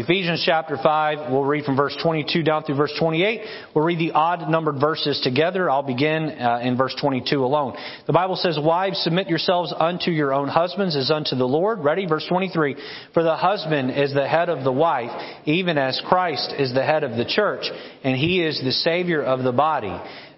Ephesians chapter 5, we'll read from verse 22 down through verse 28. We'll read the odd numbered verses together. I'll begin uh, in verse 22 alone. The Bible says, Wives, submit yourselves unto your own husbands as unto the Lord. Ready? Verse 23. For the husband is the head of the wife, even as Christ is the head of the church, and he is the Savior of the body.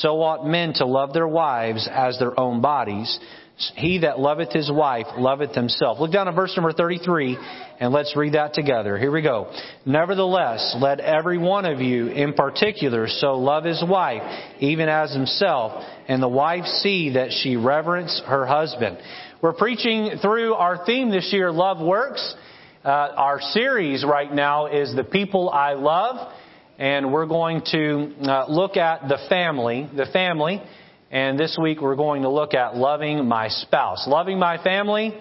So ought men to love their wives as their own bodies. He that loveth his wife loveth himself. Look down at verse number 33 and let's read that together. Here we go. Nevertheless, let every one of you in particular so love his wife even as himself and the wife see that she reverence her husband. We're preaching through our theme this year, Love Works. Uh, our series right now is The People I Love and we're going to uh, look at the family, the family, and this week we're going to look at loving my spouse, loving my family,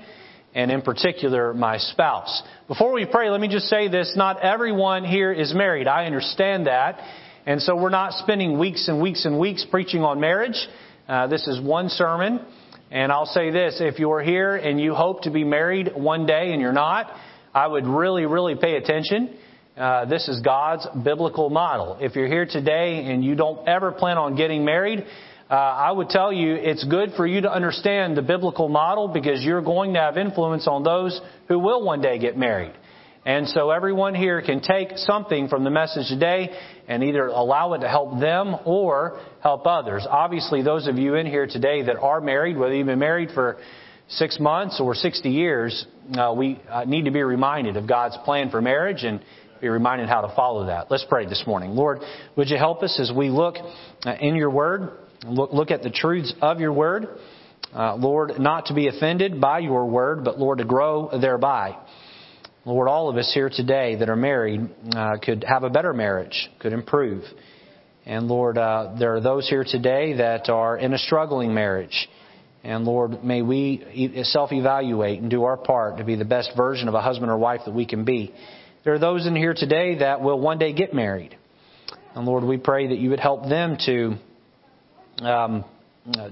and in particular my spouse. Before we pray, let me just say this, not everyone here is married. I understand that. And so we're not spending weeks and weeks and weeks preaching on marriage. Uh, this is one sermon. And I'll say this, if you're here and you hope to be married one day and you're not, I would really, really pay attention uh, this is God's biblical model. If you're here today and you don't ever plan on getting married, uh, I would tell you it's good for you to understand the biblical model because you're going to have influence on those who will one day get married. And so everyone here can take something from the message today and either allow it to help them or help others. Obviously, those of you in here today that are married, whether you've been married for six months or 60 years, uh, we uh, need to be reminded of God's plan for marriage and be reminded how to follow that. Let's pray this morning. Lord, would you help us as we look uh, in your word, look, look at the truths of your word. Uh, Lord, not to be offended by your word, but Lord, to grow thereby. Lord, all of us here today that are married uh, could have a better marriage, could improve. And Lord, uh, there are those here today that are in a struggling marriage. And Lord, may we self evaluate and do our part to be the best version of a husband or wife that we can be. There are those in here today that will one day get married. And Lord, we pray that you would help them to um,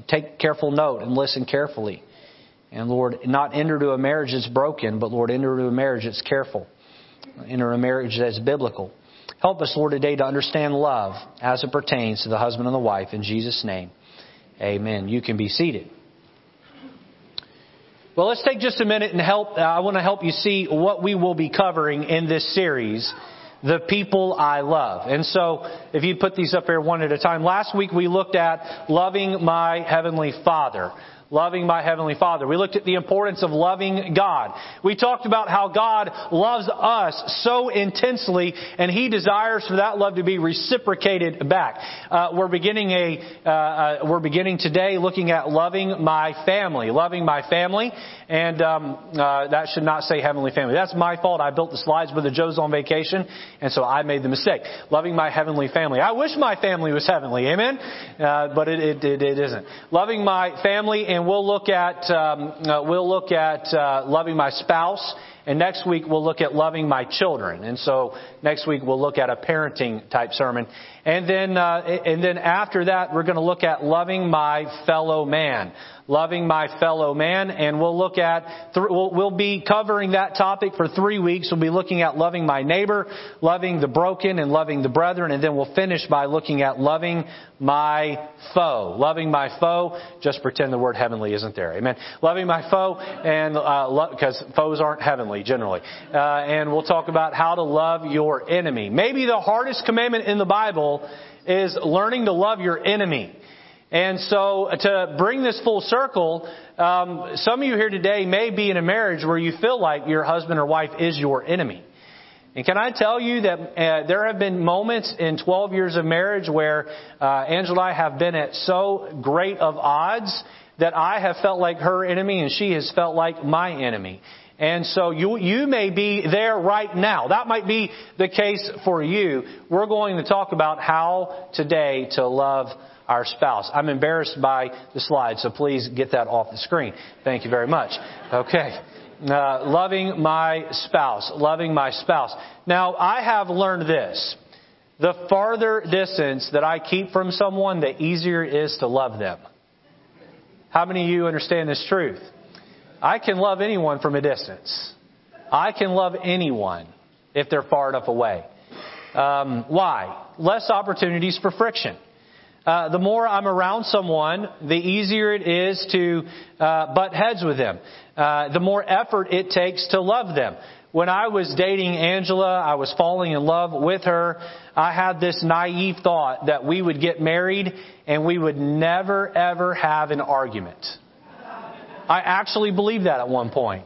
take careful note and listen carefully. And Lord, not enter to a marriage that's broken, but Lord, enter to a marriage that's careful. Enter a marriage that's biblical. Help us, Lord, today to understand love as it pertains to the husband and the wife. In Jesus' name, amen. You can be seated. Well, let's take just a minute and help. Uh, I want to help you see what we will be covering in this series. The people I love. And so, if you put these up here one at a time, last week we looked at loving my Heavenly Father loving my Heavenly Father. We looked at the importance of loving God. We talked about how God loves us so intensely and He desires for that love to be reciprocated back. Uh, we're beginning a, uh, uh, we're beginning today looking at loving my family, loving my family, and um, uh, that should not say Heavenly Family. That's my fault. I built the slides with the Joe's on vacation, and so I made the mistake. Loving my Heavenly Family. I wish my family was heavenly, amen? Uh, but it, it, it, it isn't. Loving my family and and we'll look at um, uh, we'll look at uh, loving my spouse. And next week we'll look at loving my children. And so next week we'll look at a parenting type sermon. And then uh, and then after that we're going to look at loving my fellow man loving my fellow man, and we'll look at, we'll, we'll be covering that topic for three weeks. We'll be looking at loving my neighbor, loving the broken, and loving the brethren, and then we'll finish by looking at loving my foe. Loving my foe, just pretend the word heavenly isn't there. Amen. Loving my foe, and, because uh, foes aren't heavenly generally. Uh, and we'll talk about how to love your enemy. Maybe the hardest commandment in the Bible is learning to love your enemy. And so to bring this full circle, um, some of you here today may be in a marriage where you feel like your husband or wife is your enemy. And can I tell you that uh, there have been moments in 12 years of marriage where uh, Angela and I have been at so great of odds that I have felt like her enemy and she has felt like my enemy. And so you, you may be there right now. That might be the case for you. We're going to talk about how today to love our spouse. I'm embarrassed by the slide, so please get that off the screen. Thank you very much. Okay. Uh, loving my spouse. Loving my spouse. Now, I have learned this. The farther distance that I keep from someone, the easier it is to love them. How many of you understand this truth? I can love anyone from a distance. I can love anyone if they're far enough away. Um, why? Less opportunities for friction. Uh, the more I'm around someone, the easier it is to uh, butt heads with them. Uh, the more effort it takes to love them. When I was dating Angela, I was falling in love with her. I had this naive thought that we would get married and we would never ever have an argument. I actually believed that at one point.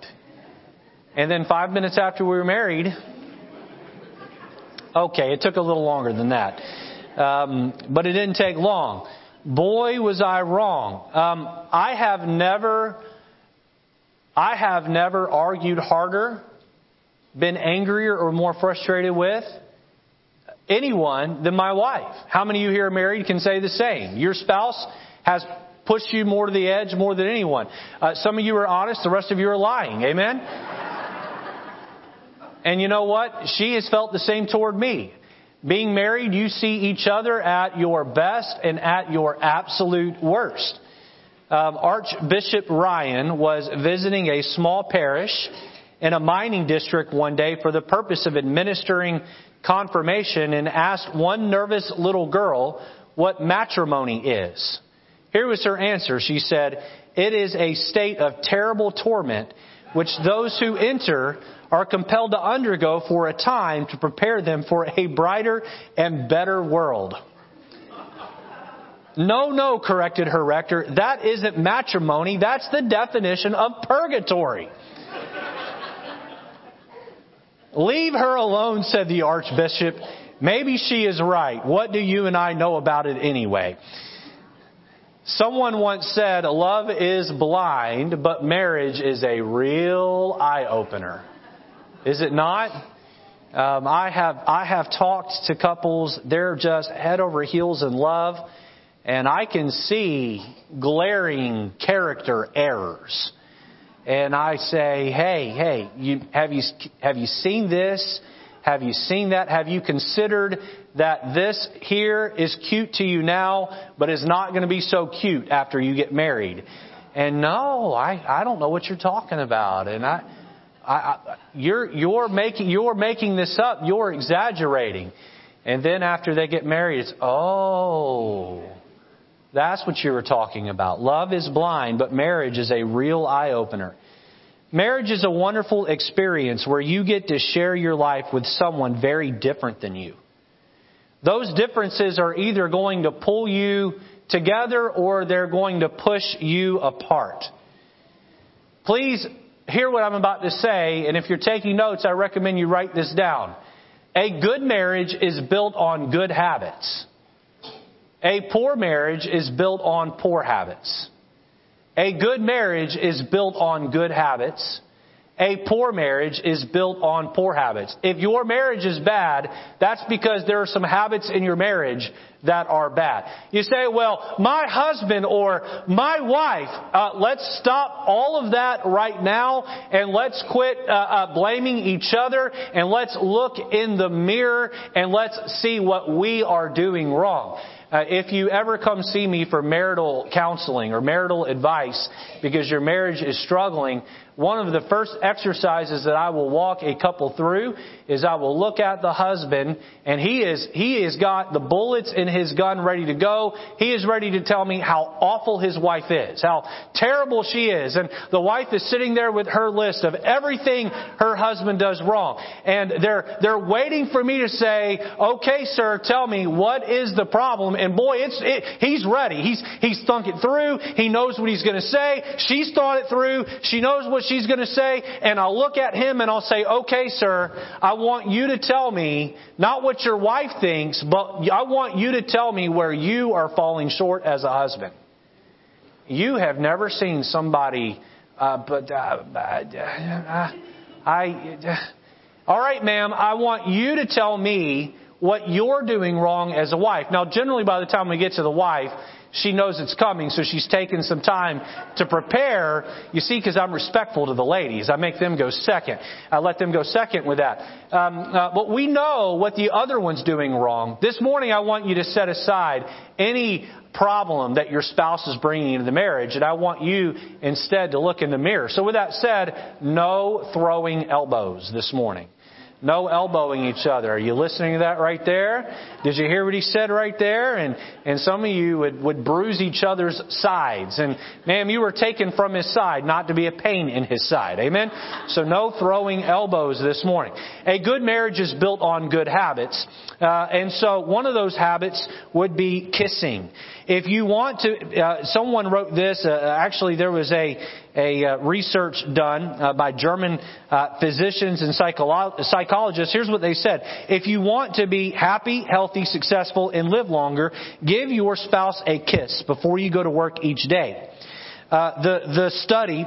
And then five minutes after we were married, okay, it took a little longer than that. Um, but it didn't take long. Boy, was I wrong. Um, I have never, I have never argued harder, been angrier or more frustrated with anyone than my wife. How many of you here are married can say the same? Your spouse has push you more to the edge more than anyone. Uh, some of you are honest, the rest of you are lying. Amen? and you know what? She has felt the same toward me. Being married, you see each other at your best and at your absolute worst. Um, Archbishop Ryan was visiting a small parish in a mining district one day for the purpose of administering confirmation and asked one nervous little girl what matrimony is. Here was her answer. She said, It is a state of terrible torment which those who enter are compelled to undergo for a time to prepare them for a brighter and better world. No, no, corrected her rector. That isn't matrimony. That's the definition of purgatory. Leave her alone, said the archbishop. Maybe she is right. What do you and I know about it anyway? Someone once said, love is blind, but marriage is a real eye opener. Is it not? Um, I have I have talked to couples; they're just head over heels in love, and I can see glaring character errors. And I say, "Hey, hey, you, have you have you seen this? Have you seen that? Have you considered that this here is cute to you now, but is not going to be so cute after you get married. And no, I, I don't know what you're talking about. And I, I, I, you're, you're making, you're making this up. You're exaggerating. And then after they get married, it's, oh, that's what you were talking about. Love is blind, but marriage is a real eye opener. Marriage is a wonderful experience where you get to share your life with someone very different than you. Those differences are either going to pull you together or they're going to push you apart. Please hear what I'm about to say, and if you're taking notes, I recommend you write this down. A good marriage is built on good habits. A poor marriage is built on poor habits. A good marriage is built on good habits. A poor marriage is built on poor habits. If your marriage is bad, that's because there are some habits in your marriage that are bad. You say, well, my husband or my wife, uh, let's stop all of that right now and let's quit uh, uh, blaming each other and let's look in the mirror and let's see what we are doing wrong. Uh, if you ever come see me for marital counseling or marital advice because your marriage is struggling, one of the first exercises that I will walk a couple through is I will look at the husband and he is, he has got the bullets in his gun ready to go. He is ready to tell me how awful his wife is, how terrible she is. And the wife is sitting there with her list of everything her husband does wrong. And they're, they're waiting for me to say, okay, sir, tell me what is the problem? And boy, it's, it, he's ready. He's, he's thunk it through. He knows what he's going to say. She's thought it through. She knows what she's going to say. And I'll look at him and I'll say, okay, sir, I want you to tell me not what your wife thinks, but I want you to tell me where you are falling short as a husband. You have never seen somebody uh, but uh, uh, I, all right, ma'am, I want you to tell me what you're doing wrong as a wife. Now, generally, by the time we get to the wife, she knows it's coming, so she's taken some time to prepare. You see, because I'm respectful to the ladies, I make them go second. I let them go second with that. Um, uh, but we know what the other one's doing wrong. This morning, I want you to set aside any problem that your spouse is bringing into the marriage, and I want you instead to look in the mirror. So, with that said, no throwing elbows this morning. No elbowing each other. Are you listening to that right there? Did you hear what he said right there? And, and some of you would, would bruise each other's sides. And ma'am, you were taken from his side not to be a pain in his side. Amen? So no throwing elbows this morning. A good marriage is built on good habits. Uh, and so one of those habits would be kissing. If you want to, uh, someone wrote this. Uh, actually, there was a a uh, research done uh, by German uh, physicians and psycholo- psychologists. Here's what they said: If you want to be happy, healthy, successful, and live longer, give your spouse a kiss before you go to work each day. Uh, the the study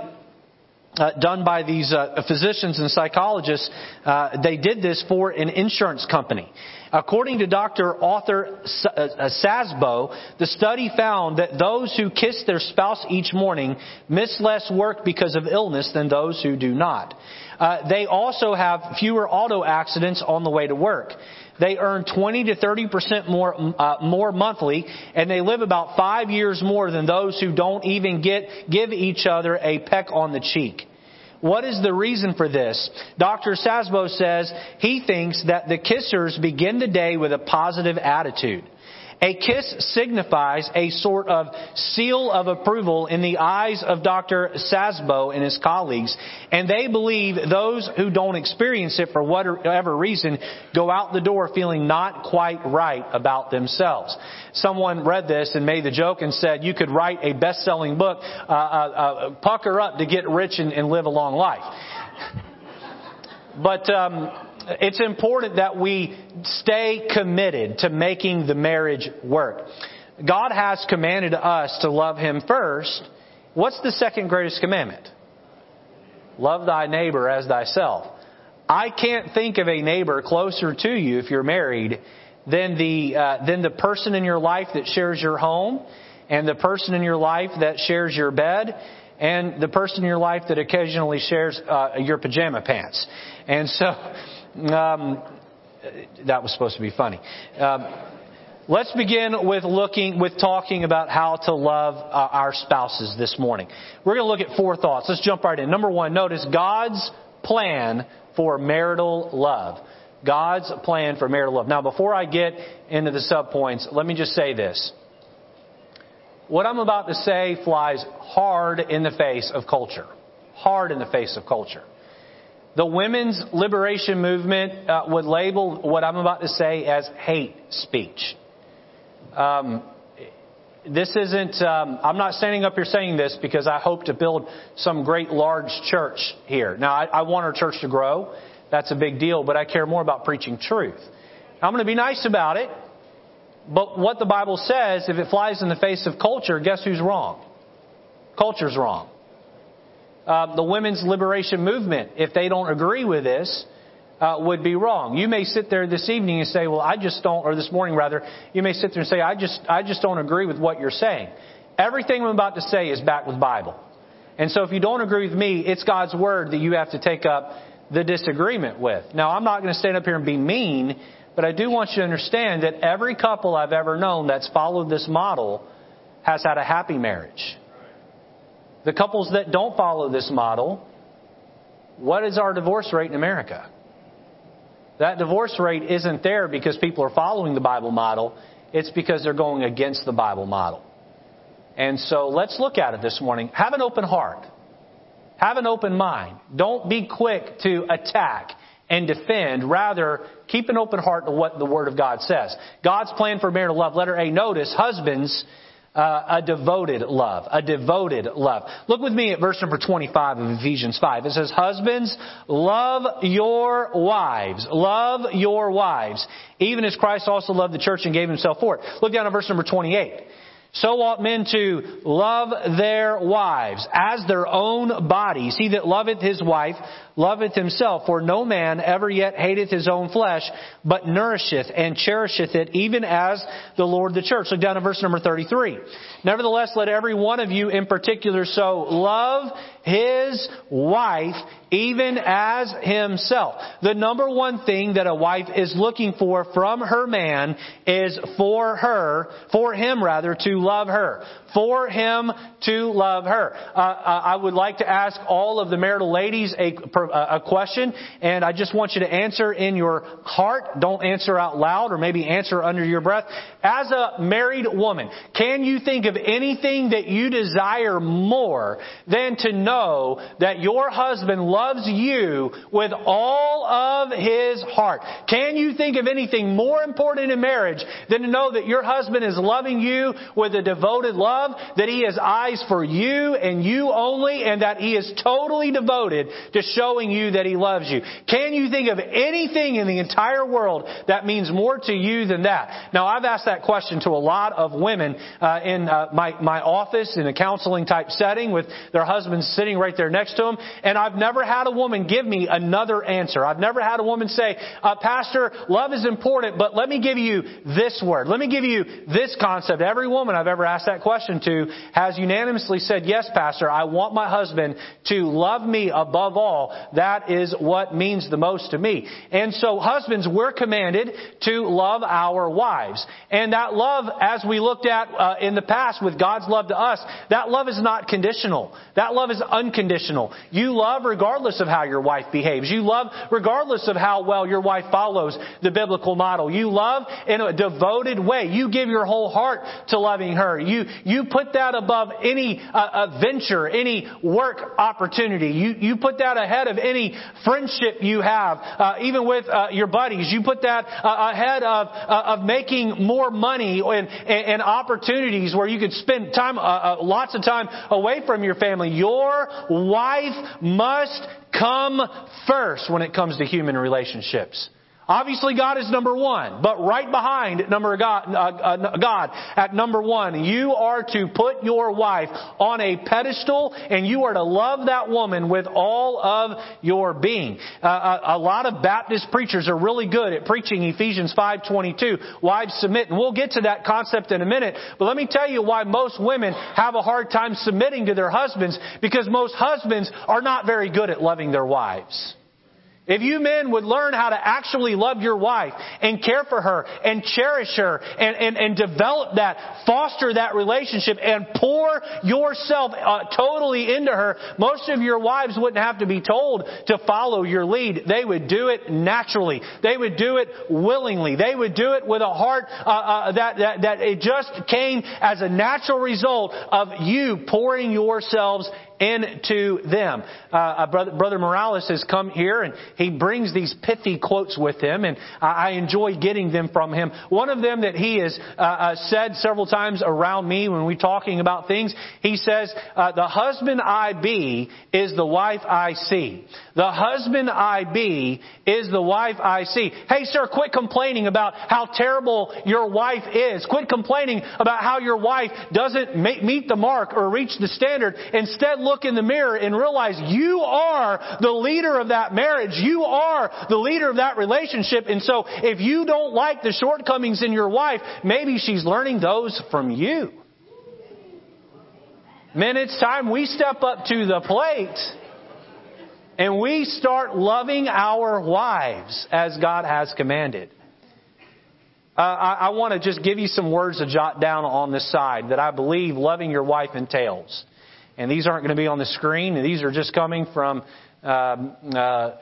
uh, done by these uh, physicians and psychologists, uh, they did this for an insurance company. According to Dr. Arthur uh, uh, Szabo, the study found that those who kiss their spouse each morning miss less work because of illness than those who do not. Uh, they also have fewer auto accidents on the way to work. They earn 20 to 30 percent more uh, more monthly, and they live about five years more than those who don't even get give each other a peck on the cheek. What is the reason for this? Dr. Szabo says he thinks that the kissers begin the day with a positive attitude. A kiss signifies a sort of seal of approval in the eyes of Dr. Szabo and his colleagues, and they believe those who don't experience it for whatever reason go out the door feeling not quite right about themselves. Someone read this and made the joke and said you could write a best-selling book, uh, uh, uh, pucker up to get rich and, and live a long life. But um, it's important that we stay committed to making the marriage work. God has commanded us to love Him first. What's the second greatest commandment? Love thy neighbor as thyself. I can't think of a neighbor closer to you if you're married than the uh, than the person in your life that shares your home, and the person in your life that shares your bed, and the person in your life that occasionally shares uh, your pajama pants. And so um, that was supposed to be funny. Um, let's begin with looking, with talking about how to love uh, our spouses this morning. We're going to look at four thoughts. Let's jump right in. Number one, notice God's plan for marital love. God's plan for marital love. Now, before I get into the subpoints, let me just say this. What I'm about to say flies hard in the face of culture. Hard in the face of culture. The women's liberation movement uh, would label what I'm about to say as hate speech. Um, this isn't, um, I'm not standing up here saying this because I hope to build some great large church here. Now, I, I want our church to grow. That's a big deal, but I care more about preaching truth. I'm going to be nice about it, but what the Bible says, if it flies in the face of culture, guess who's wrong? Culture's wrong uh, the women's liberation movement, if they don't agree with this, uh, would be wrong. You may sit there this evening and say, "Well, I just don't," or this morning rather, you may sit there and say, "I just, I just don't agree with what you're saying." Everything I'm about to say is backed with Bible, and so if you don't agree with me, it's God's word that you have to take up the disagreement with. Now, I'm not going to stand up here and be mean, but I do want you to understand that every couple I've ever known that's followed this model has had a happy marriage. The couples that don't follow this model, what is our divorce rate in America? That divorce rate isn't there because people are following the Bible model. It's because they're going against the Bible model. And so let's look at it this morning. Have an open heart. Have an open mind. Don't be quick to attack and defend. Rather, keep an open heart to what the Word of God says. God's plan for marital love. Letter A, notice, husbands, uh, a devoted love. A devoted love. Look with me at verse number 25 of Ephesians 5. It says, Husbands, love your wives. Love your wives. Even as Christ also loved the church and gave himself for it. Look down at verse number 28. So ought men to love their wives as their own bodies. He that loveth his wife loveth himself. For no man ever yet hateth his own flesh, but nourisheth and cherisheth it, even as the Lord the church. Look down at verse number 33. Nevertheless, let every one of you in particular so love his wife even as himself. The number one thing that a wife is looking for from her man is for her, for him rather, to love her. For him to love her. Uh, uh I would like to ask all of the marital ladies a, a question, and I just want you to answer in your heart. Don't answer out loud or maybe answer under your breath. As a married woman, can you think of anything that you desire more than to know that your husband loves you with all of his heart? Can you think of anything more important in marriage than to know that your husband is loving you with a devoted love, that he has eyes for you and you only, and that he is totally devoted to showing you that he loves you? Can you think of anything in the entire world that means more to you than that? Now, I've asked that question to a lot of women uh, in uh, my my office in a counseling type setting with their husbands sitting right there next to them, and I've never had a woman give me another answer. I've never had a woman say, uh, Pastor, love is important, but let me give you this word. Let me give you this concept. Every woman I've ever asked that question to has unanimously said, yes, Pastor, I want my husband to love me above all. That is what means the most to me. And so husbands, we're commanded to love our wives. And that love, as we looked at uh, in the past with God's love to us, that love is not conditional. That love is unconditional. You love regardless of how your wife behaves. You love regardless of how well your wife follows the biblical model. You love in a devoted way. You give your whole heart to loving her. You, you put that above any uh, venture, any work opportunity. You, you put that ahead of any friendship you have, uh, even with uh, your buddies. You put that uh, ahead of, uh, of making more money and, and, opportunities where you could spend time, uh, lots of time away from your family. Your wife must come first when it comes to human relationships. Obviously, God is number one, but right behind number God, uh, uh, God at number one, you are to put your wife on a pedestal, and you are to love that woman with all of your being. Uh, uh a, lot of Baptist preachers are really good at preaching Ephesians five twenty two. Wives submit, and we'll get to that concept in a minute. But let me tell you why most women have a hard time submitting to their husbands, because most husbands are not very good at loving their wives. If you men would learn how to actually love your wife and care for her and cherish her and, and, and develop that, foster that relationship and pour yourself uh, totally into her, most of your wives wouldn't have to be told to follow your lead. They would do it naturally. They would do it willingly. They would do it with a heart uh, uh, that, that, that it just came as a natural result of you pouring yourselves into them. Uh, brother, brother, Morales has come here and he brings these pithy quotes with him, and I, I enjoy getting them from him. One of them that he has uh, uh, said several times around me when we're talking about things, he says, uh, "The husband I be is the wife I see. The husband I be is the wife I see." Hey, sir, quit complaining about how terrible your wife is. Quit complaining about how your wife doesn't meet the mark or reach the standard. Instead, look in the mirror and realize you are the leader of that marriage. You are the leader of that relationship. And so if you don't like the shortcomings in your wife, maybe she's learning those from you. Men, it's time we step up to the plate and we start loving our wives as God has commanded. Uh, I, I want to just give you some words to jot down on this side that I believe loving your wife entails and these aren't going to be on the screen. And these are just coming from um, uh,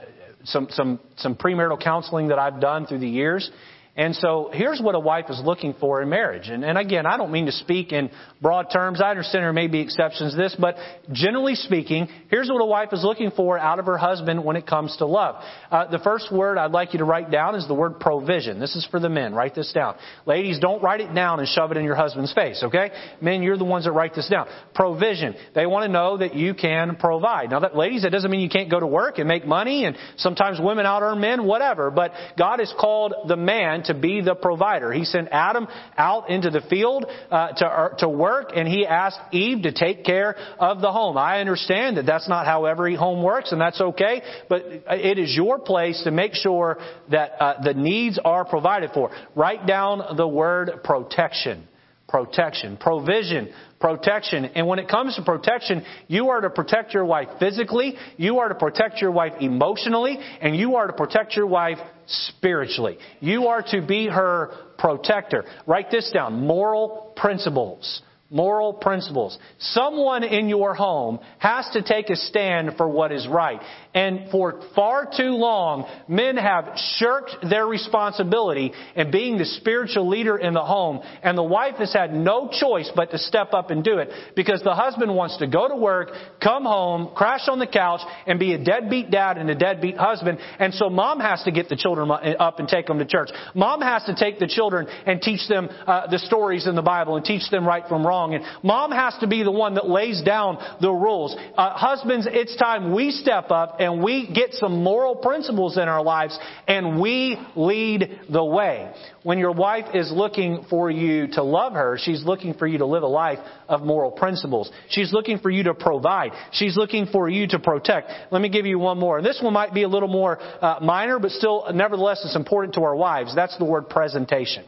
some some some premarital counseling that I've done through the years. And so here's what a wife is looking for in marriage. And, and again, I don't mean to speak in broad terms. I understand there may be exceptions to this, but generally speaking, here's what a wife is looking for out of her husband when it comes to love. Uh, the first word I'd like you to write down is the word provision. This is for the men. Write this down. Ladies, don't write it down and shove it in your husband's face, okay? Men, you're the ones that write this down. Provision. They want to know that you can provide. Now that, ladies, that doesn't mean you can't go to work and make money and sometimes women out earn men, whatever, but God has called the man to be the provider. He sent Adam out into the field uh, to, uh, to work, and he asked Eve to take care of the home. I understand that that's not how every home works, and that's okay, but it is your place to make sure that uh, the needs are provided for. Write down the word protection protection. Provision, protection. And when it comes to protection, you are to protect your wife physically, you are to protect your wife emotionally, and you are to protect your wife spiritually. You are to be her protector. Write this down. Moral principles moral principles. Someone in your home has to take a stand for what is right. And for far too long, men have shirked their responsibility in being the spiritual leader in the home, and the wife has had no choice but to step up and do it because the husband wants to go to work, come home, crash on the couch, and be a deadbeat dad and a deadbeat husband. And so mom has to get the children up and take them to church. Mom has to take the children and teach them uh, the stories in the Bible and teach them right from wrong. And mom has to be the one that lays down the rules. Uh, husbands, it's time we step up and we get some moral principles in our lives and we lead the way. When your wife is looking for you to love her, she's looking for you to live a life of moral principles. She's looking for you to provide. She's looking for you to protect. Let me give you one more. And this one might be a little more uh, minor, but still, nevertheless, it's important to our wives. That's the word presentation.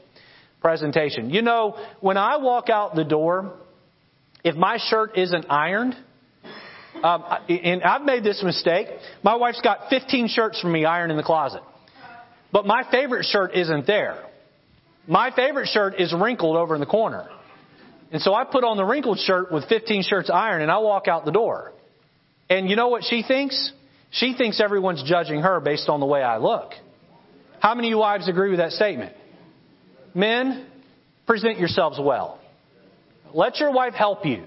Presentation. You know, when I walk out the door, if my shirt isn't ironed, um, and I've made this mistake. My wife's got 15 shirts for me ironed in the closet. But my favorite shirt isn't there. My favorite shirt is wrinkled over in the corner. And so I put on the wrinkled shirt with 15 shirts ironed and I walk out the door. And you know what she thinks? She thinks everyone's judging her based on the way I look. How many wives agree with that statement? Men, present yourselves well. Let your wife help you.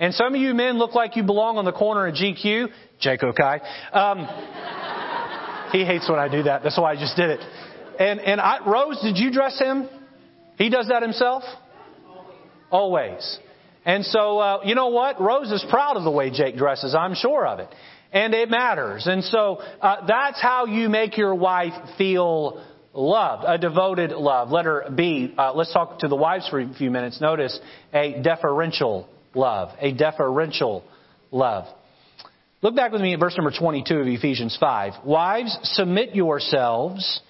And some of you men look like you belong on the corner of GQ. Jake Okai. Um, he hates when I do that. That's why I just did it. And and I, Rose, did you dress him? He does that himself. Always. And so uh, you know what? Rose is proud of the way Jake dresses. I'm sure of it. And it matters. And so uh, that's how you make your wife feel loved, a devoted love. Letter B. Uh, let's talk to the wives for a few minutes. Notice a deferential love, a deferential love. Look back with me at verse number 22 of Ephesians 5. Wives, submit yourselves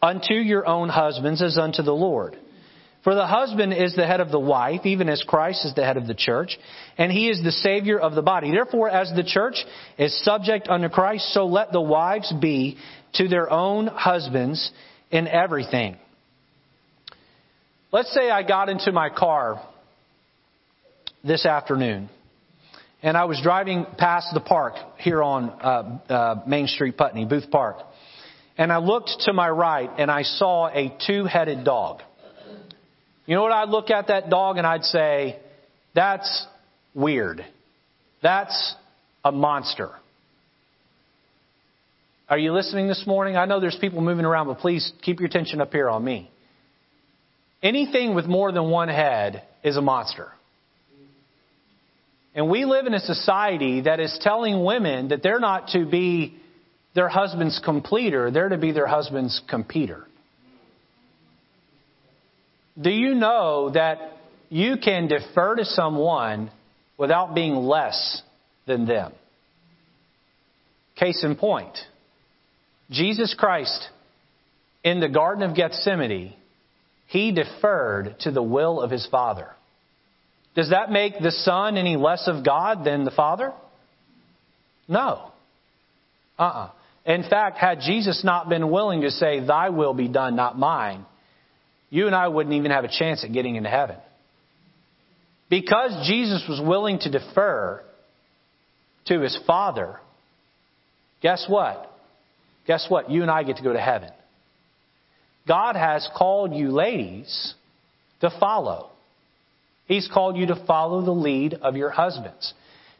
unto your own husbands as unto the Lord. For the husband is the head of the wife, even as Christ is the head of the church, and he is the Savior of the body. Therefore, as the church is subject unto Christ, so let the wives be to their own husbands in everything. Let's say I got into my car this afternoon. And I was driving past the park here on uh, uh, Main Street, Putney, Boothe Park. And I looked to my right and I saw a two headed dog. You know what? I'd look at that dog and I'd say, that's weird. That's a monster. Are you listening this morning? I know there's people moving around, but please keep your attention up here on me. Anything with more than one head is a monster. And we live in a society that is telling women that they're not to be their husband's completer, they're to be their husband's competitor. Do you know that you can defer to someone without being less than them? Case in point, Jesus Christ in the Garden of Gethsemane, he deferred to the will of his Father. Does that make the Son any less of God than the Father? No. Uh uh-uh. uh In fact, had Jesus not been willing to say, Thy will be done, not mine, you and I wouldn't even have a chance at getting into heaven. Because Jesus was willing to defer to his Father, guess what? Guess what? You and I get to go to heaven. God has called you ladies to follow. He's called you to follow the lead of your husbands.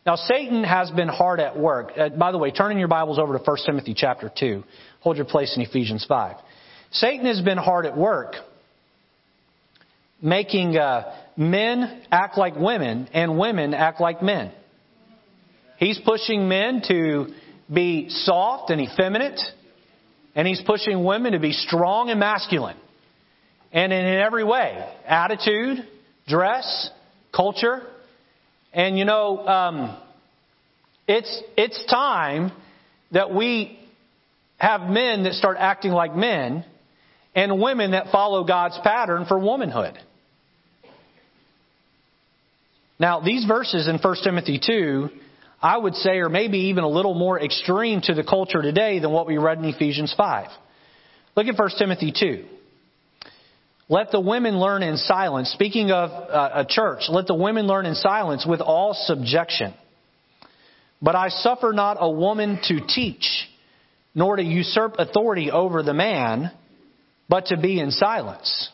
Now, Satan has been hard at work. Uh, by the way, turning your Bibles over to 1 Timothy chapter 2. Hold your place in Ephesians 5. Satan has been hard at work making uh, men act like women and women act like men. He's pushing men to be soft and effeminate, and he's pushing women to be strong and masculine. and in every way attitude, dress, culture. And you know, um, it's, it's time that we have men that start acting like men and women that follow God's pattern for womanhood. Now, these verses in 1 Timothy 2, I would say are maybe even a little more extreme to the culture today than what we read in Ephesians 5. Look at 1 Timothy 2. Let the women learn in silence. Speaking of uh, a church, let the women learn in silence with all subjection. But I suffer not a woman to teach, nor to usurp authority over the man, but to be in silence.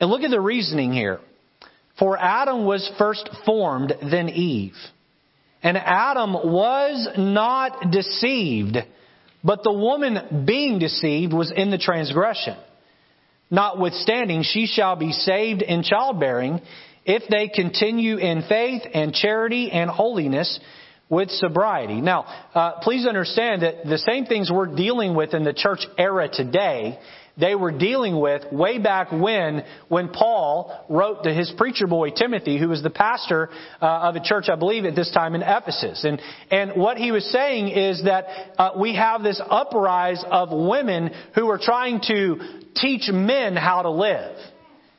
And look at the reasoning here. For Adam was first formed, then Eve. And Adam was not deceived, but the woman being deceived was in the transgression. Notwithstanding, she shall be saved in childbearing if they continue in faith and charity and holiness with sobriety. Now, uh, please understand that the same things we're dealing with in the church era today they were dealing with way back when, when Paul wrote to his preacher boy Timothy, who was the pastor uh, of a church, I believe, at this time in Ephesus. And, and what he was saying is that uh, we have this uprise of women who are trying to teach men how to live.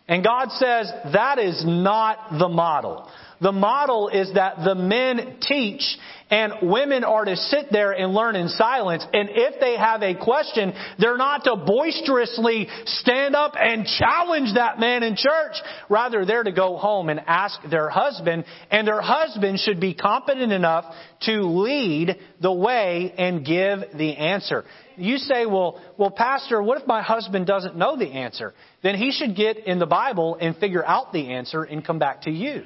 And God says that is not the model. The model is that the men teach and women are to sit there and learn in silence. And if they have a question, they're not to boisterously stand up and challenge that man in church. Rather, they're to go home and ask their husband. And their husband should be competent enough to lead the way and give the answer. You say, well, well, pastor, what if my husband doesn't know the answer? Then he should get in the Bible and figure out the answer and come back to you.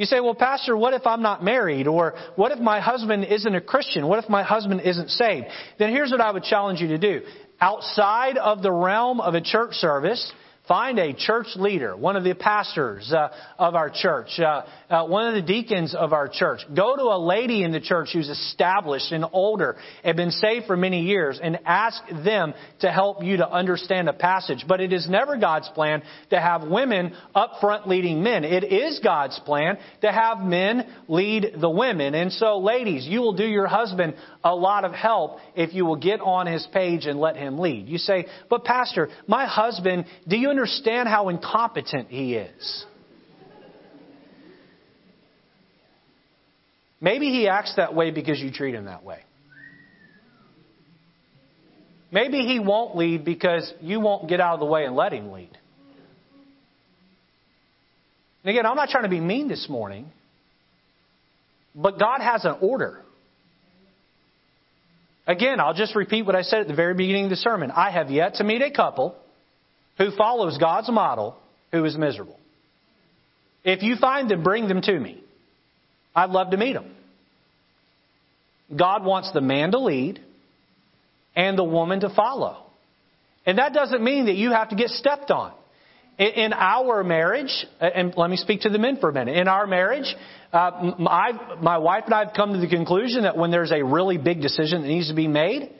You say, well, Pastor, what if I'm not married? Or what if my husband isn't a Christian? What if my husband isn't saved? Then here's what I would challenge you to do. Outside of the realm of a church service, Find a church leader, one of the pastors uh, of our church, uh, uh, one of the deacons of our church. Go to a lady in the church who's established and older and been saved for many years and ask them to help you to understand a passage. But it is never God's plan to have women up front leading men. It is God's plan to have men lead the women. And so, ladies, you will do your husband a lot of help if you will get on his page and let him lead. You say, but Pastor, my husband, do you understand how incompetent he is? Maybe he acts that way because you treat him that way. Maybe he won't lead because you won't get out of the way and let him lead. And again, I'm not trying to be mean this morning, but God has an order. Again, I'll just repeat what I said at the very beginning of the sermon. I have yet to meet a couple who follows God's model who is miserable. If you find them, bring them to me. I'd love to meet them. God wants the man to lead and the woman to follow. And that doesn't mean that you have to get stepped on. In our marriage, and let me speak to the men for a minute. In our marriage, uh, my, my wife and I have come to the conclusion that when there's a really big decision that needs to be made,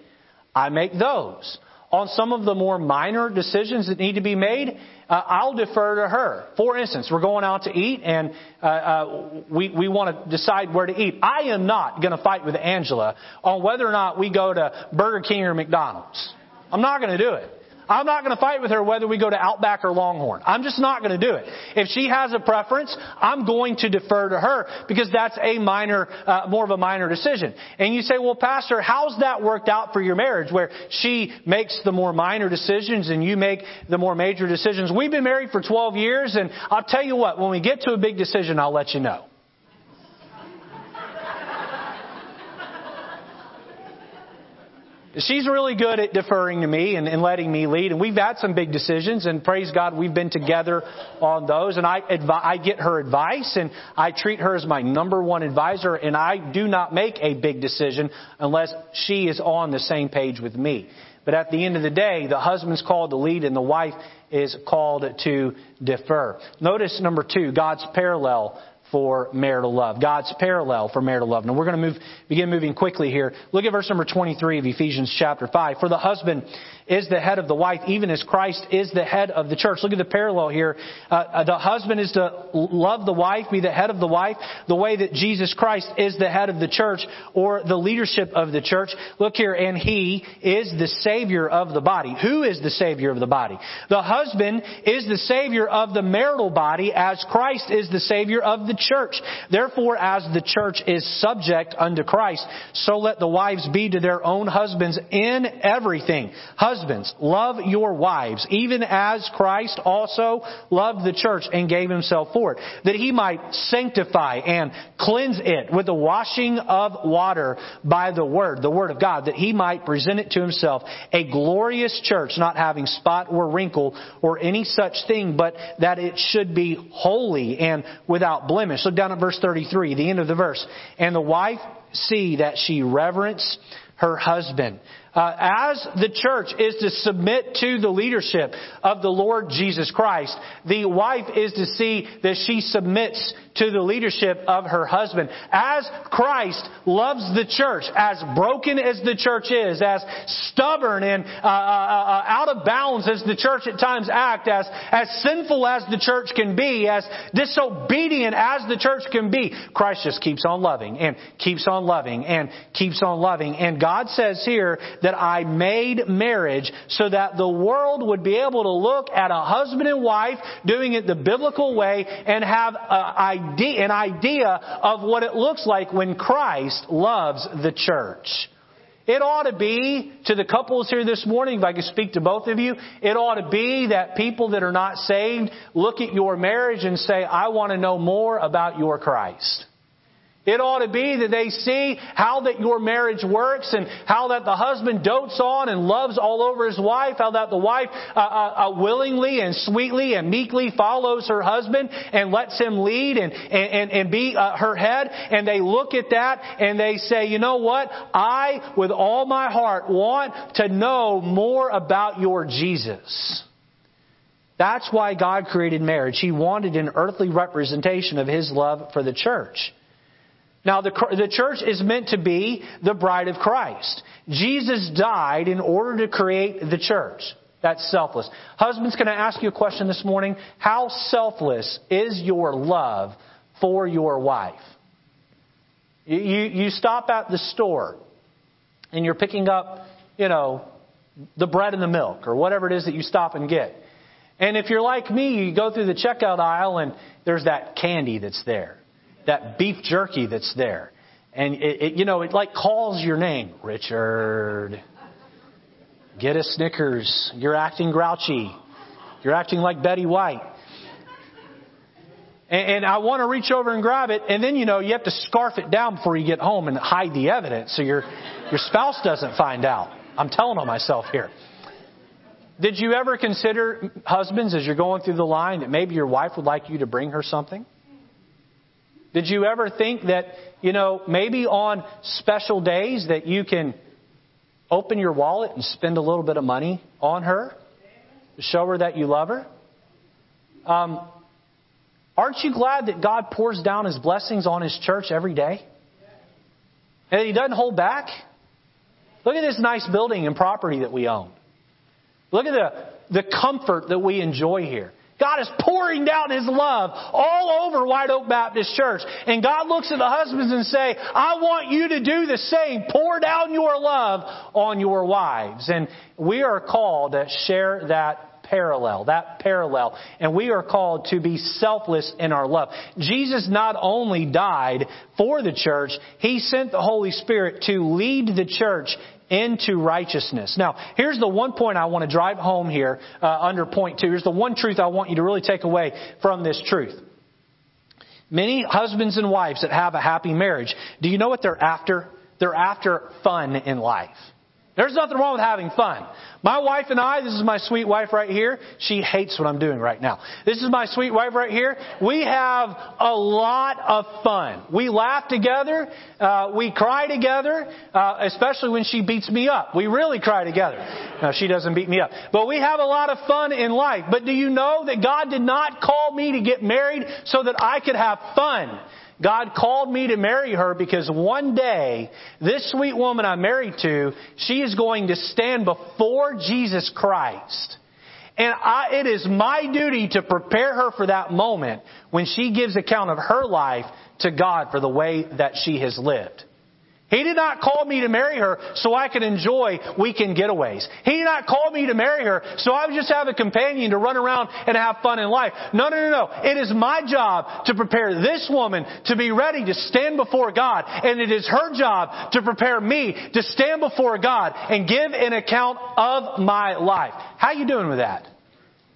I make those. On some of the more minor decisions that need to be made, uh, I'll defer to her. For instance, we're going out to eat and uh, uh, we, we want to decide where to eat. I am not going to fight with Angela on whether or not we go to Burger King or McDonald's. I'm not going to do it. I'm not going to fight with her whether we go to Outback or Longhorn. I'm just not going to do it. If she has a preference, I'm going to defer to her because that's a minor, uh, more of a minor decision. And you say, well, Pastor, how's that worked out for your marriage where she makes the more minor decisions and you make the more major decisions? We've been married for 12 years and I'll tell you what, when we get to a big decision, I'll let you know. She's really good at deferring to me and, and, letting me lead. And we've had some big decisions, and praise God, we've been together on those. And I, advi- I get her advice, and I treat her as my number one advisor. And I do not make a big decision unless she is on the same page with me. But at the end of the day, the husband's called to lead, and the wife is called to defer. Notice number two, God's parallel for marital love. God's parallel for marital love. Now we're going to move, begin moving quickly here. Look at verse number 23 of Ephesians chapter 5. For the husband is the head of the wife, even as Christ is the head of the church. Look at the parallel here. Uh, uh, the husband is to love the wife, be the head of the wife, the way that Jesus Christ is the head of the church or the leadership of the church. Look here, and he is the savior of the body. Who is the savior of the body? The husband is the savior of the marital body as Christ is the savior of the church. Therefore, as the church is subject unto Christ, so let the wives be to their own husbands in everything. Husbands, love your wives, even as Christ also loved the church and gave himself for it, that he might sanctify and cleanse it with the washing of water by the word, the word of God, that he might present it to himself a glorious church, not having spot or wrinkle or any such thing, but that it should be holy and without blemish. Look down at verse 33, the end of the verse. And the wife see that she reverence her husband. Uh, as the church is to submit to the leadership of the Lord Jesus Christ, the wife is to see that she submits to the leadership of her husband. As Christ loves the church, as broken as the church is, as stubborn and uh, uh, uh, out of bounds as the church at times act, as as sinful as the church can be, as disobedient as the church can be, Christ just keeps on loving and keeps on loving and keeps on loving. And God says here that I made marriage so that the world would be able to look at a husband and wife doing it the biblical way and have an idea of what it looks like when Christ loves the church. It ought to be, to the couples here this morning, if I could speak to both of you, it ought to be that people that are not saved look at your marriage and say, I want to know more about your Christ. It ought to be that they see how that your marriage works and how that the husband dotes on and loves all over his wife, how that the wife uh, uh, uh, willingly and sweetly and meekly follows her husband and lets him lead and, and, and be uh, her head. And they look at that and they say, you know what? I, with all my heart, want to know more about your Jesus. That's why God created marriage. He wanted an earthly representation of His love for the church. Now, the, the church is meant to be the bride of Christ. Jesus died in order to create the church. That's selfless. Husbands, can I ask you a question this morning? How selfless is your love for your wife? You, you, you stop at the store and you're picking up, you know, the bread and the milk or whatever it is that you stop and get. And if you're like me, you go through the checkout aisle and there's that candy that's there that beef jerky that's there. And it, it, you know, it like calls your name. Richard. Get a Snickers. You're acting grouchy. You're acting like Betty White. And, and I want to reach over and grab it, and then you know you have to scarf it down before you get home and hide the evidence so your your spouse doesn't find out. I'm telling on myself here. Did you ever consider, husbands, as you're going through the line, that maybe your wife would like you to bring her something? Did you ever think that, you know, maybe on special days that you can open your wallet and spend a little bit of money on her to show her that you love her? Um, aren't you glad that God pours down His blessings on His church every day? And He doesn't hold back? Look at this nice building and property that we own. Look at the, the comfort that we enjoy here. God is pouring down His love all over White Oak Baptist Church. And God looks at the husbands and say, I want you to do the same. Pour down your love on your wives. And we are called to share that parallel, that parallel. And we are called to be selfless in our love. Jesus not only died for the church, He sent the Holy Spirit to lead the church into righteousness. Now, here's the one point I want to drive home here uh, under point two. Here's the one truth I want you to really take away from this truth. Many husbands and wives that have a happy marriage, do you know what they're after? They're after fun in life. There's nothing wrong with having fun. My wife and I, this is my sweet wife right here. She hates what I'm doing right now. This is my sweet wife right here. We have a lot of fun. We laugh together. Uh, we cry together, uh, especially when she beats me up. We really cry together. Now, she doesn't beat me up. But we have a lot of fun in life. But do you know that God did not call me to get married so that I could have fun? God called me to marry her because one day, this sweet woman I'm married to, she is going to stand before Jesus Christ. And I, it is my duty to prepare her for that moment when she gives account of her life to God for the way that she has lived. He did not call me to marry her so I could enjoy weekend getaways. He did not call me to marry her so I would just have a companion to run around and have fun in life. No, no, no, no. It is my job to prepare this woman to be ready to stand before God. And it is her job to prepare me to stand before God and give an account of my life. How are you doing with that?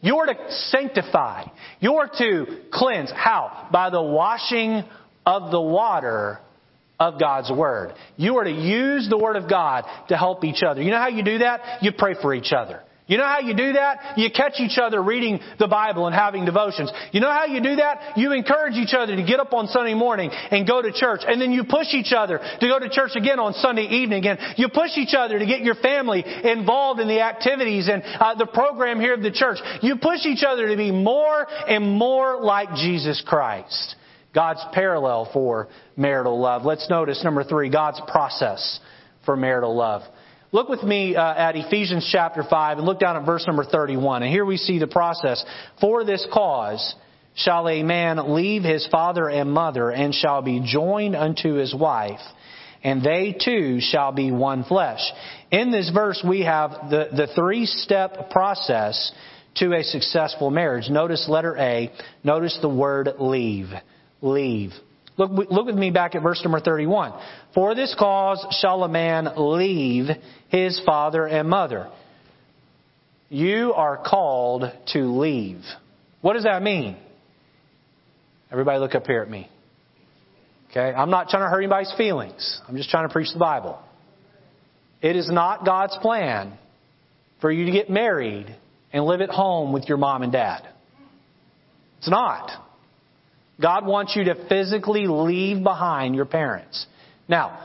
You're to sanctify. You're to cleanse. How? By the washing of the water of God's Word. You are to use the Word of God to help each other. You know how you do that? You pray for each other. You know how you do that? You catch each other reading the Bible and having devotions. You know how you do that? You encourage each other to get up on Sunday morning and go to church. And then you push each other to go to church again on Sunday evening. And you push each other to get your family involved in the activities and uh, the program here of the church. You push each other to be more and more like Jesus Christ. God's parallel for marital love. Let's notice number three, God's process for marital love. Look with me uh, at Ephesians chapter 5 and look down at verse number 31. And here we see the process. For this cause shall a man leave his father and mother and shall be joined unto his wife, and they two shall be one flesh. In this verse, we have the, the three step process to a successful marriage. Notice letter A. Notice the word leave leave. Look, look with me back at verse number 31. For this cause shall a man leave his father and mother. You are called to leave. What does that mean? Everybody look up here at me. Okay? I'm not trying to hurt anybody's feelings. I'm just trying to preach the Bible. It is not God's plan for you to get married and live at home with your mom and dad. It's not. God wants you to physically leave behind your parents. Now,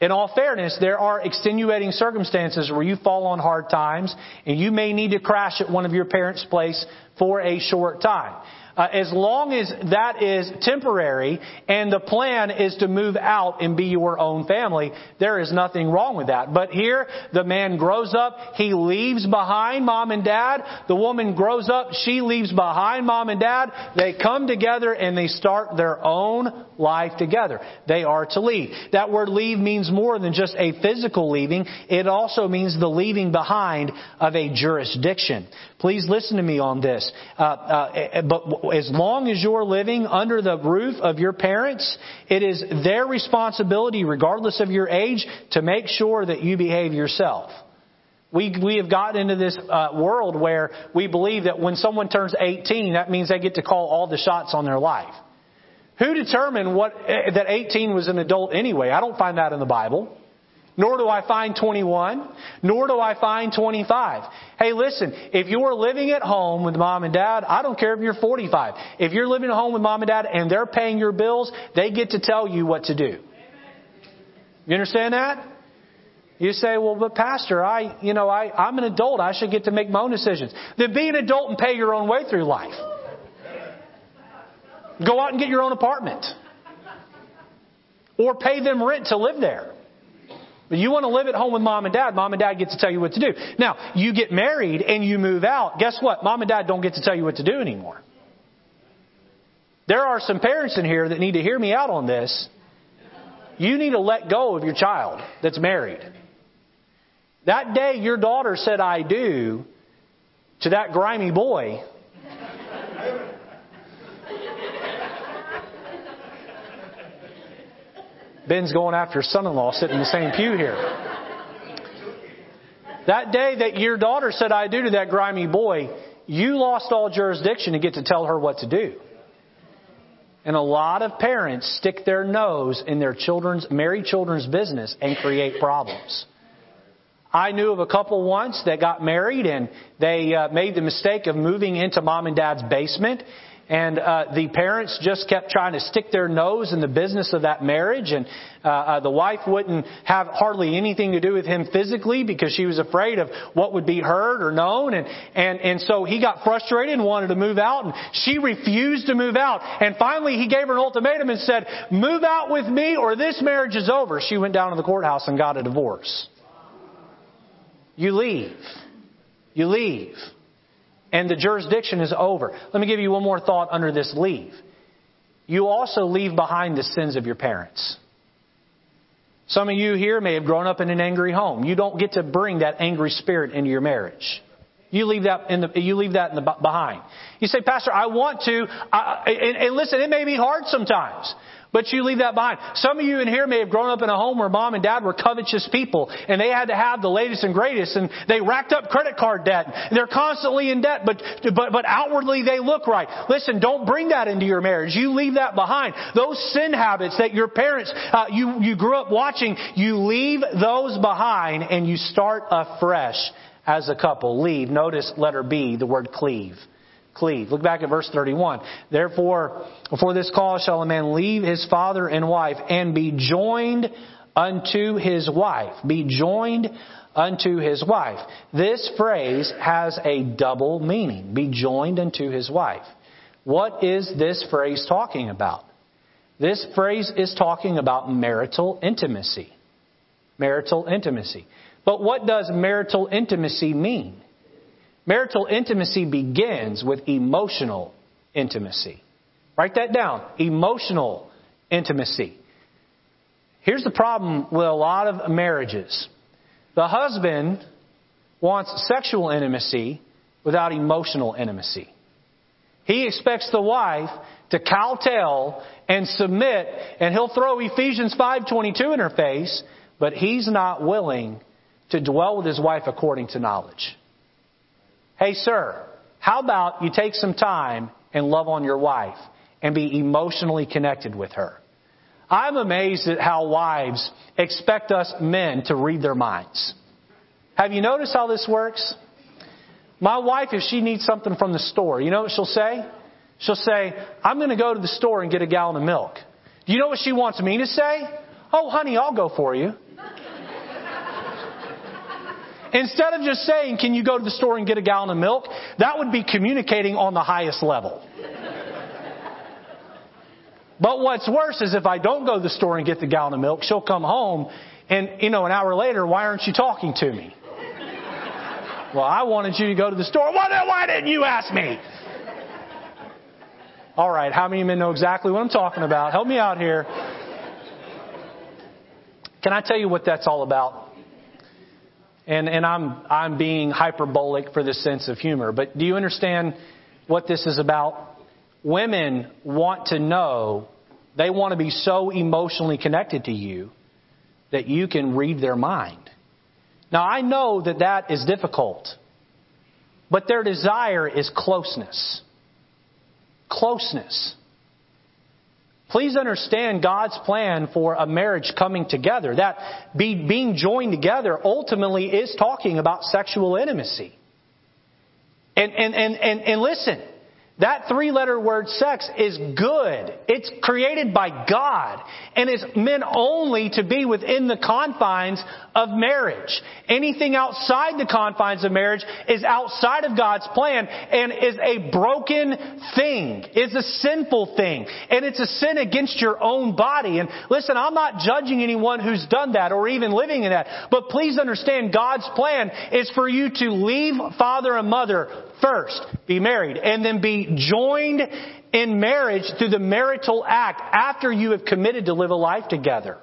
in all fairness, there are extenuating circumstances where you fall on hard times and you may need to crash at one of your parents' place for a short time uh, as long as that is temporary and the plan is to move out and be your own family, there is nothing wrong with that. But here, the man grows up, he leaves behind mom and dad. The woman grows up, she leaves behind mom and dad. They come together and they start their own life together. They are to leave. That word leave means more than just a physical leaving. It also means the leaving behind of a jurisdiction. Please listen to me on this. Uh, uh, but as long as you're living under the roof of your parents, it is their responsibility, regardless of your age, to make sure that you behave yourself. We, we have gotten into this uh, world where we believe that when someone turns 18, that means they get to call all the shots on their life. Who determined what, eh, that 18 was an adult anyway? I don't find that in the Bible nor do I find 21, nor do I find 25. Hey, listen, if you're living at home with mom and dad, I don't care if you're 45. If you're living at home with mom and dad and they're paying your bills, they get to tell you what to do. You understand that? You say, well, but pastor, I, you know, I, I'm an adult. I should get to make my own decisions. Then be an adult and pay your own way through life. Go out and get your own apartment. Or pay them rent to live there. But you want to live at home with mom and dad, mom and dad get to tell you what to do. Now, you get married and you move out. Guess what? Mom and dad don't get to tell you what to do anymore. There are some parents in here that need to hear me out on this. You need to let go of your child that's married. That day your daughter said, I do to that grimy boy, Ben's going after his son in law sitting in the same pew here. That day that your daughter said, I do to that grimy boy, you lost all jurisdiction to get to tell her what to do. And a lot of parents stick their nose in their children's, married children's business and create problems. I knew of a couple once that got married and they uh, made the mistake of moving into mom and dad's basement and uh, the parents just kept trying to stick their nose in the business of that marriage, and uh, uh, the wife wouldn't have hardly anything to do with him physically because she was afraid of what would be heard or known, and and and so he got frustrated and wanted to move out, and she refused to move out, and finally he gave her an ultimatum and said, "Move out with me, or this marriage is over." She went down to the courthouse and got a divorce. You leave. You leave and the jurisdiction is over. Let me give you one more thought under this leave. You also leave behind the sins of your parents. Some of you here may have grown up in an angry home. You don't get to bring that angry spirit into your marriage. You leave that in the, you leave that in the behind. You say, Pastor, I want to, I, and, and listen, it may be hard sometimes. But you leave that behind. Some of you in here may have grown up in a home where mom and dad were covetous people and they had to have the latest and greatest and they racked up credit card debt. They're constantly in debt, but, but, but outwardly they look right. Listen, don't bring that into your marriage. You leave that behind. Those sin habits that your parents, uh, you, you grew up watching, you leave those behind and you start afresh as a couple. Leave. Notice letter B, the word cleave cleave. Look back at verse 31. Therefore, before this cause shall a man leave his father and wife and be joined unto his wife. Be joined unto his wife. This phrase has a double meaning. Be joined unto his wife. What is this phrase talking about? This phrase is talking about marital intimacy. Marital intimacy. But what does marital intimacy mean? Marital intimacy begins with emotional intimacy. Write that down. Emotional intimacy. Here's the problem with a lot of marriages. The husband wants sexual intimacy without emotional intimacy. He expects the wife to kowtow and submit, and he'll throw Ephesians 5.22 in her face, but he's not willing to dwell with his wife according to knowledge. Hey, sir, how about you take some time and love on your wife and be emotionally connected with her? I'm amazed at how wives expect us men to read their minds. Have you noticed how this works? My wife, if she needs something from the store, you know what she'll say? She'll say, I'm going to go to the store and get a gallon of milk. Do you know what she wants me to say? Oh, honey, I'll go for you. Instead of just saying, can you go to the store and get a gallon of milk? That would be communicating on the highest level. But what's worse is if I don't go to the store and get the gallon of milk, she'll come home and, you know, an hour later, why aren't you talking to me? Well, I wanted you to go to the store. Then why didn't you ask me? All right, how many of you men know exactly what I'm talking about? Help me out here. Can I tell you what that's all about? And, and I'm, I'm being hyperbolic for this sense of humor. But do you understand what this is about? Women want to know, they want to be so emotionally connected to you that you can read their mind. Now, I know that that is difficult, but their desire is closeness. Closeness. Please understand God's plan for a marriage coming together. That be, being joined together ultimately is talking about sexual intimacy. And, and, and, and, and listen, that three letter word sex is good. It's created by God and is meant only to be within the confines of marriage. Anything outside the confines of marriage is outside of God's plan and is a broken thing, is a sinful thing, and it's a sin against your own body. And listen, I'm not judging anyone who's done that or even living in that, but please understand God's plan is for you to leave father and mother first, be married, and then be joined in marriage through the marital act after you have committed to live a life together.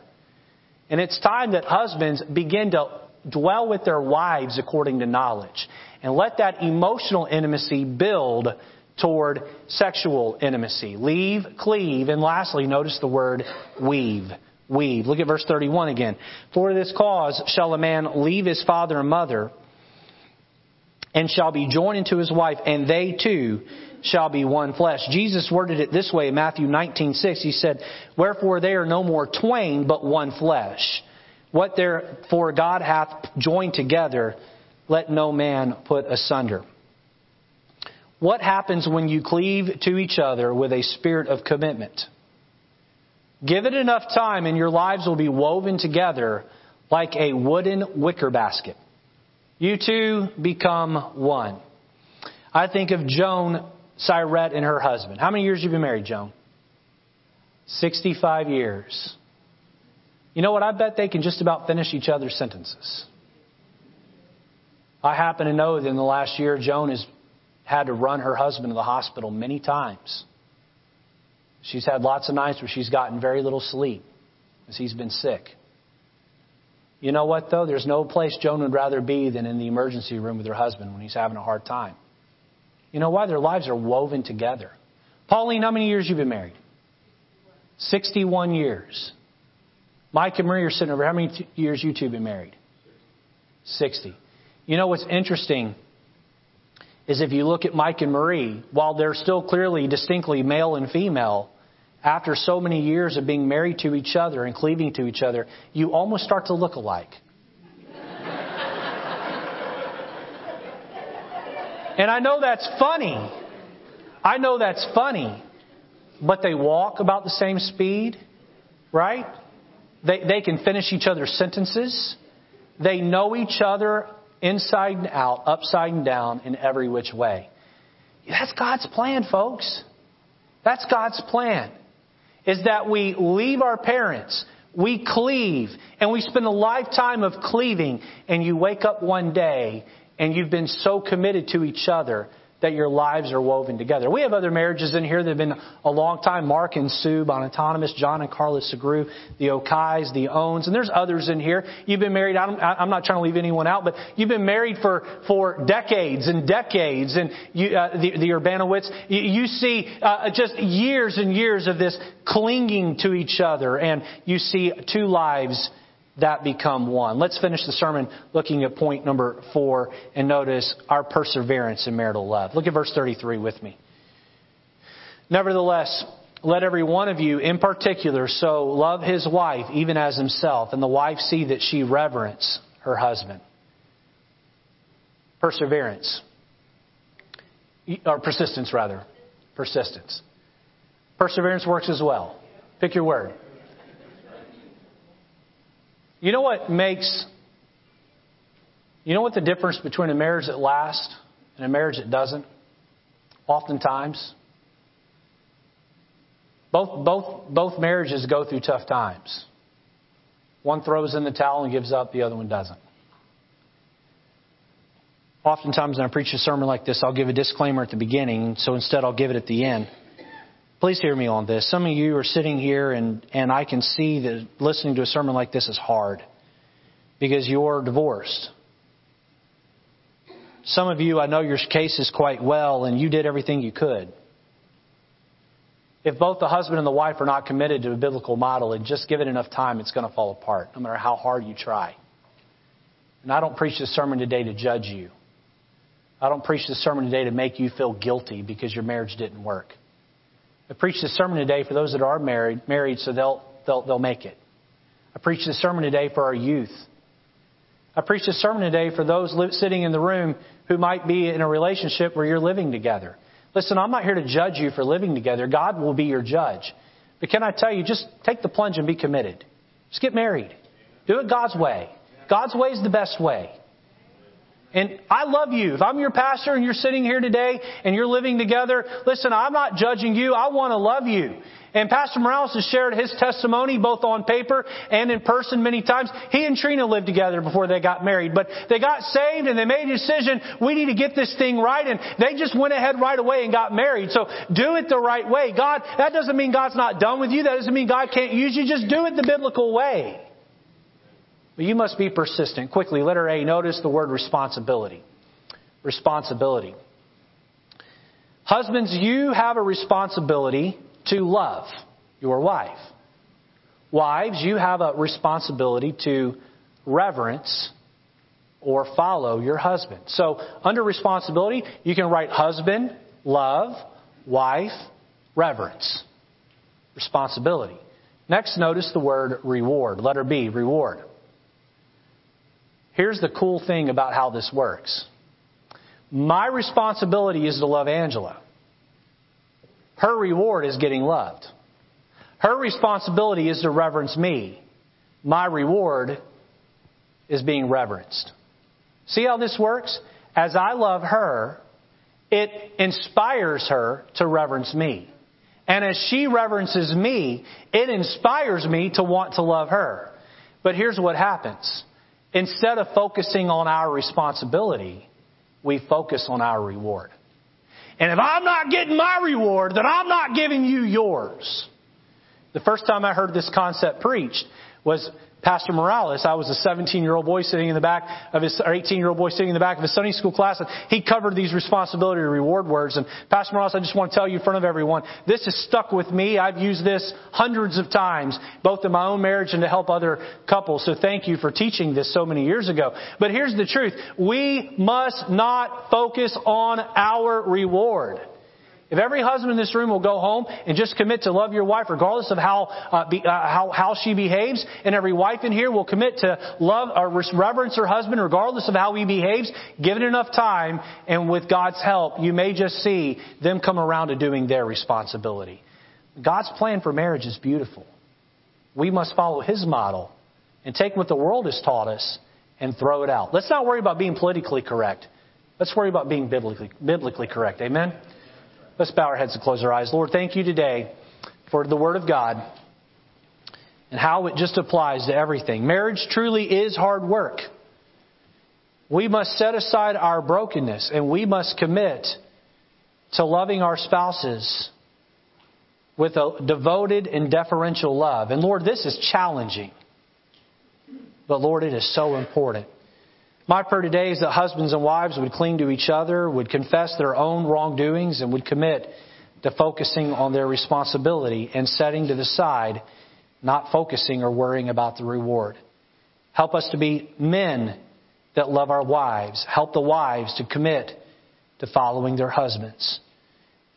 And it's time that husbands begin to dwell with their wives according to knowledge and let that emotional intimacy build toward sexual intimacy. Leave, cleave, and lastly, notice the word weave. Weave. Look at verse 31 again. For this cause shall a man leave his father and mother and shall be joined into his wife, and they two shall be one flesh. Jesus worded it this way in Matthew 19:6. He said, "Wherefore they are no more twain, but one flesh." What therefore God hath joined together, let no man put asunder. What happens when you cleave to each other with a spirit of commitment? Give it enough time and your lives will be woven together like a wooden wicker basket. You two become one. I think of Joan Syrette and her husband. How many years have you been married, Joan? 65 years. You know what? I bet they can just about finish each other's sentences. I happen to know that in the last year, Joan has had to run her husband to the hospital many times. She's had lots of nights where she's gotten very little sleep as he's been sick. You know what, though? There's no place Joan would rather be than in the emergency room with her husband when he's having a hard time. You know why? Their lives are woven together. Pauline, how many years you been married? 61 years. Mike and Marie are sitting over. How many years you two been married? 60. You know what's interesting is if you look at Mike and Marie, while they're still clearly distinctly male and female, after so many years of being married to each other and cleaving to each other, you almost start to look alike. and I know that's funny. I know that's funny. But they walk about the same speed, right? They, they can finish each other's sentences. They know each other inside and out, upside and down, in every which way. That's God's plan, folks. That's God's plan is that we leave our parents, we cleave, and we spend a lifetime of cleaving, and you wake up one day and you've been so committed to each other that your lives are woven together. We have other marriages in here that have been a long time. Mark and Sue Bonautonomous, John and Carla Segru, the Okais, the Owens, and there's others in here. You've been married, I'm not trying to leave anyone out, but you've been married for, for decades and decades, and you, uh, the, the Urbanowitz, you, you see uh, just years and years of this clinging to each other, and you see two lives that become one. Let's finish the sermon looking at point number four and notice our perseverance in marital love. Look at verse 33 with me. Nevertheless, let every one of you in particular so love his wife even as himself, and the wife see that she reverence her husband. Perseverance. Or persistence, rather. Persistence. Perseverance works as well. Pick your word. You know what makes, you know what the difference between a marriage that lasts and a marriage that doesn't? Oftentimes. Both, both, both marriages go through tough times. One throws in the towel and gives up, the other one doesn't. Oftentimes, when I preach a sermon like this, I'll give a disclaimer at the beginning, so instead I'll give it at the end. Please hear me on this. Some of you are sitting here, and, and I can see that listening to a sermon like this is hard because you're divorced. Some of you, I know your cases quite well, and you did everything you could. If both the husband and the wife are not committed to a biblical model and just give it enough time, it's going to fall apart, no matter how hard you try. And I don't preach this sermon today to judge you. I don't preach this sermon today to make you feel guilty because your marriage didn't work. I preach this sermon today for those that are married, married so they'll, they'll, they'll make it. I preach this sermon today for our youth. I preach this sermon today for those sitting in the room who might be in a relationship where you're living together. Listen, I'm not here to judge you for living together. God will be your judge. But can I tell you, just take the plunge and be committed. Just get married. Do it God's way. God's way is the best way. And I love you. If I'm your pastor and you're sitting here today and you're living together, listen, I'm not judging you. I want to love you. And Pastor Morales has shared his testimony both on paper and in person many times. He and Trina lived together before they got married, but they got saved and they made a decision, we need to get this thing right, and they just went ahead right away and got married. So do it the right way. God, that doesn't mean God's not done with you. That doesn't mean God can't use you. Just do it the biblical way. But you must be persistent. Quickly, letter A, notice the word responsibility. Responsibility. Husbands, you have a responsibility to love your wife. Wives, you have a responsibility to reverence or follow your husband. So, under responsibility, you can write husband, love, wife, reverence. Responsibility. Next, notice the word reward. Letter B, reward. Here's the cool thing about how this works. My responsibility is to love Angela. Her reward is getting loved. Her responsibility is to reverence me. My reward is being reverenced. See how this works? As I love her, it inspires her to reverence me. And as she reverences me, it inspires me to want to love her. But here's what happens. Instead of focusing on our responsibility, we focus on our reward. And if I'm not getting my reward, then I'm not giving you yours. The first time I heard this concept preached was Pastor Morales. I was a 17 year old boy sitting in the back of his, or 18 year old boy sitting in the back of his Sunday school class, and he covered these responsibility reward words. And Pastor Morales, I just want to tell you in front of everyone, this has stuck with me. I've used this hundreds of times, both in my own marriage and to help other couples. So thank you for teaching this so many years ago. But here's the truth. We must not focus on our reward. If every husband in this room will go home and just commit to love your wife regardless of how, uh, be, uh, how, how she behaves, and every wife in here will commit to love or reverence her husband regardless of how he behaves, given enough time, and with God's help, you may just see them come around to doing their responsibility. God's plan for marriage is beautiful. We must follow His model and take what the world has taught us and throw it out. Let's not worry about being politically correct. Let's worry about being biblically, biblically correct. Amen? Let's bow our heads and close our eyes. Lord, thank you today for the Word of God and how it just applies to everything. Marriage truly is hard work. We must set aside our brokenness and we must commit to loving our spouses with a devoted and deferential love. And Lord, this is challenging. But Lord, it is so important. My prayer today is that husbands and wives would cling to each other, would confess their own wrongdoings, and would commit to focusing on their responsibility and setting to the side, not focusing or worrying about the reward. Help us to be men that love our wives. Help the wives to commit to following their husbands.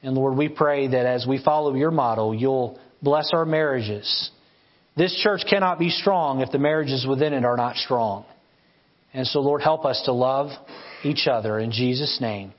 And Lord, we pray that as we follow your model, you'll bless our marriages. This church cannot be strong if the marriages within it are not strong. And so, Lord, help us to love each other in Jesus' name.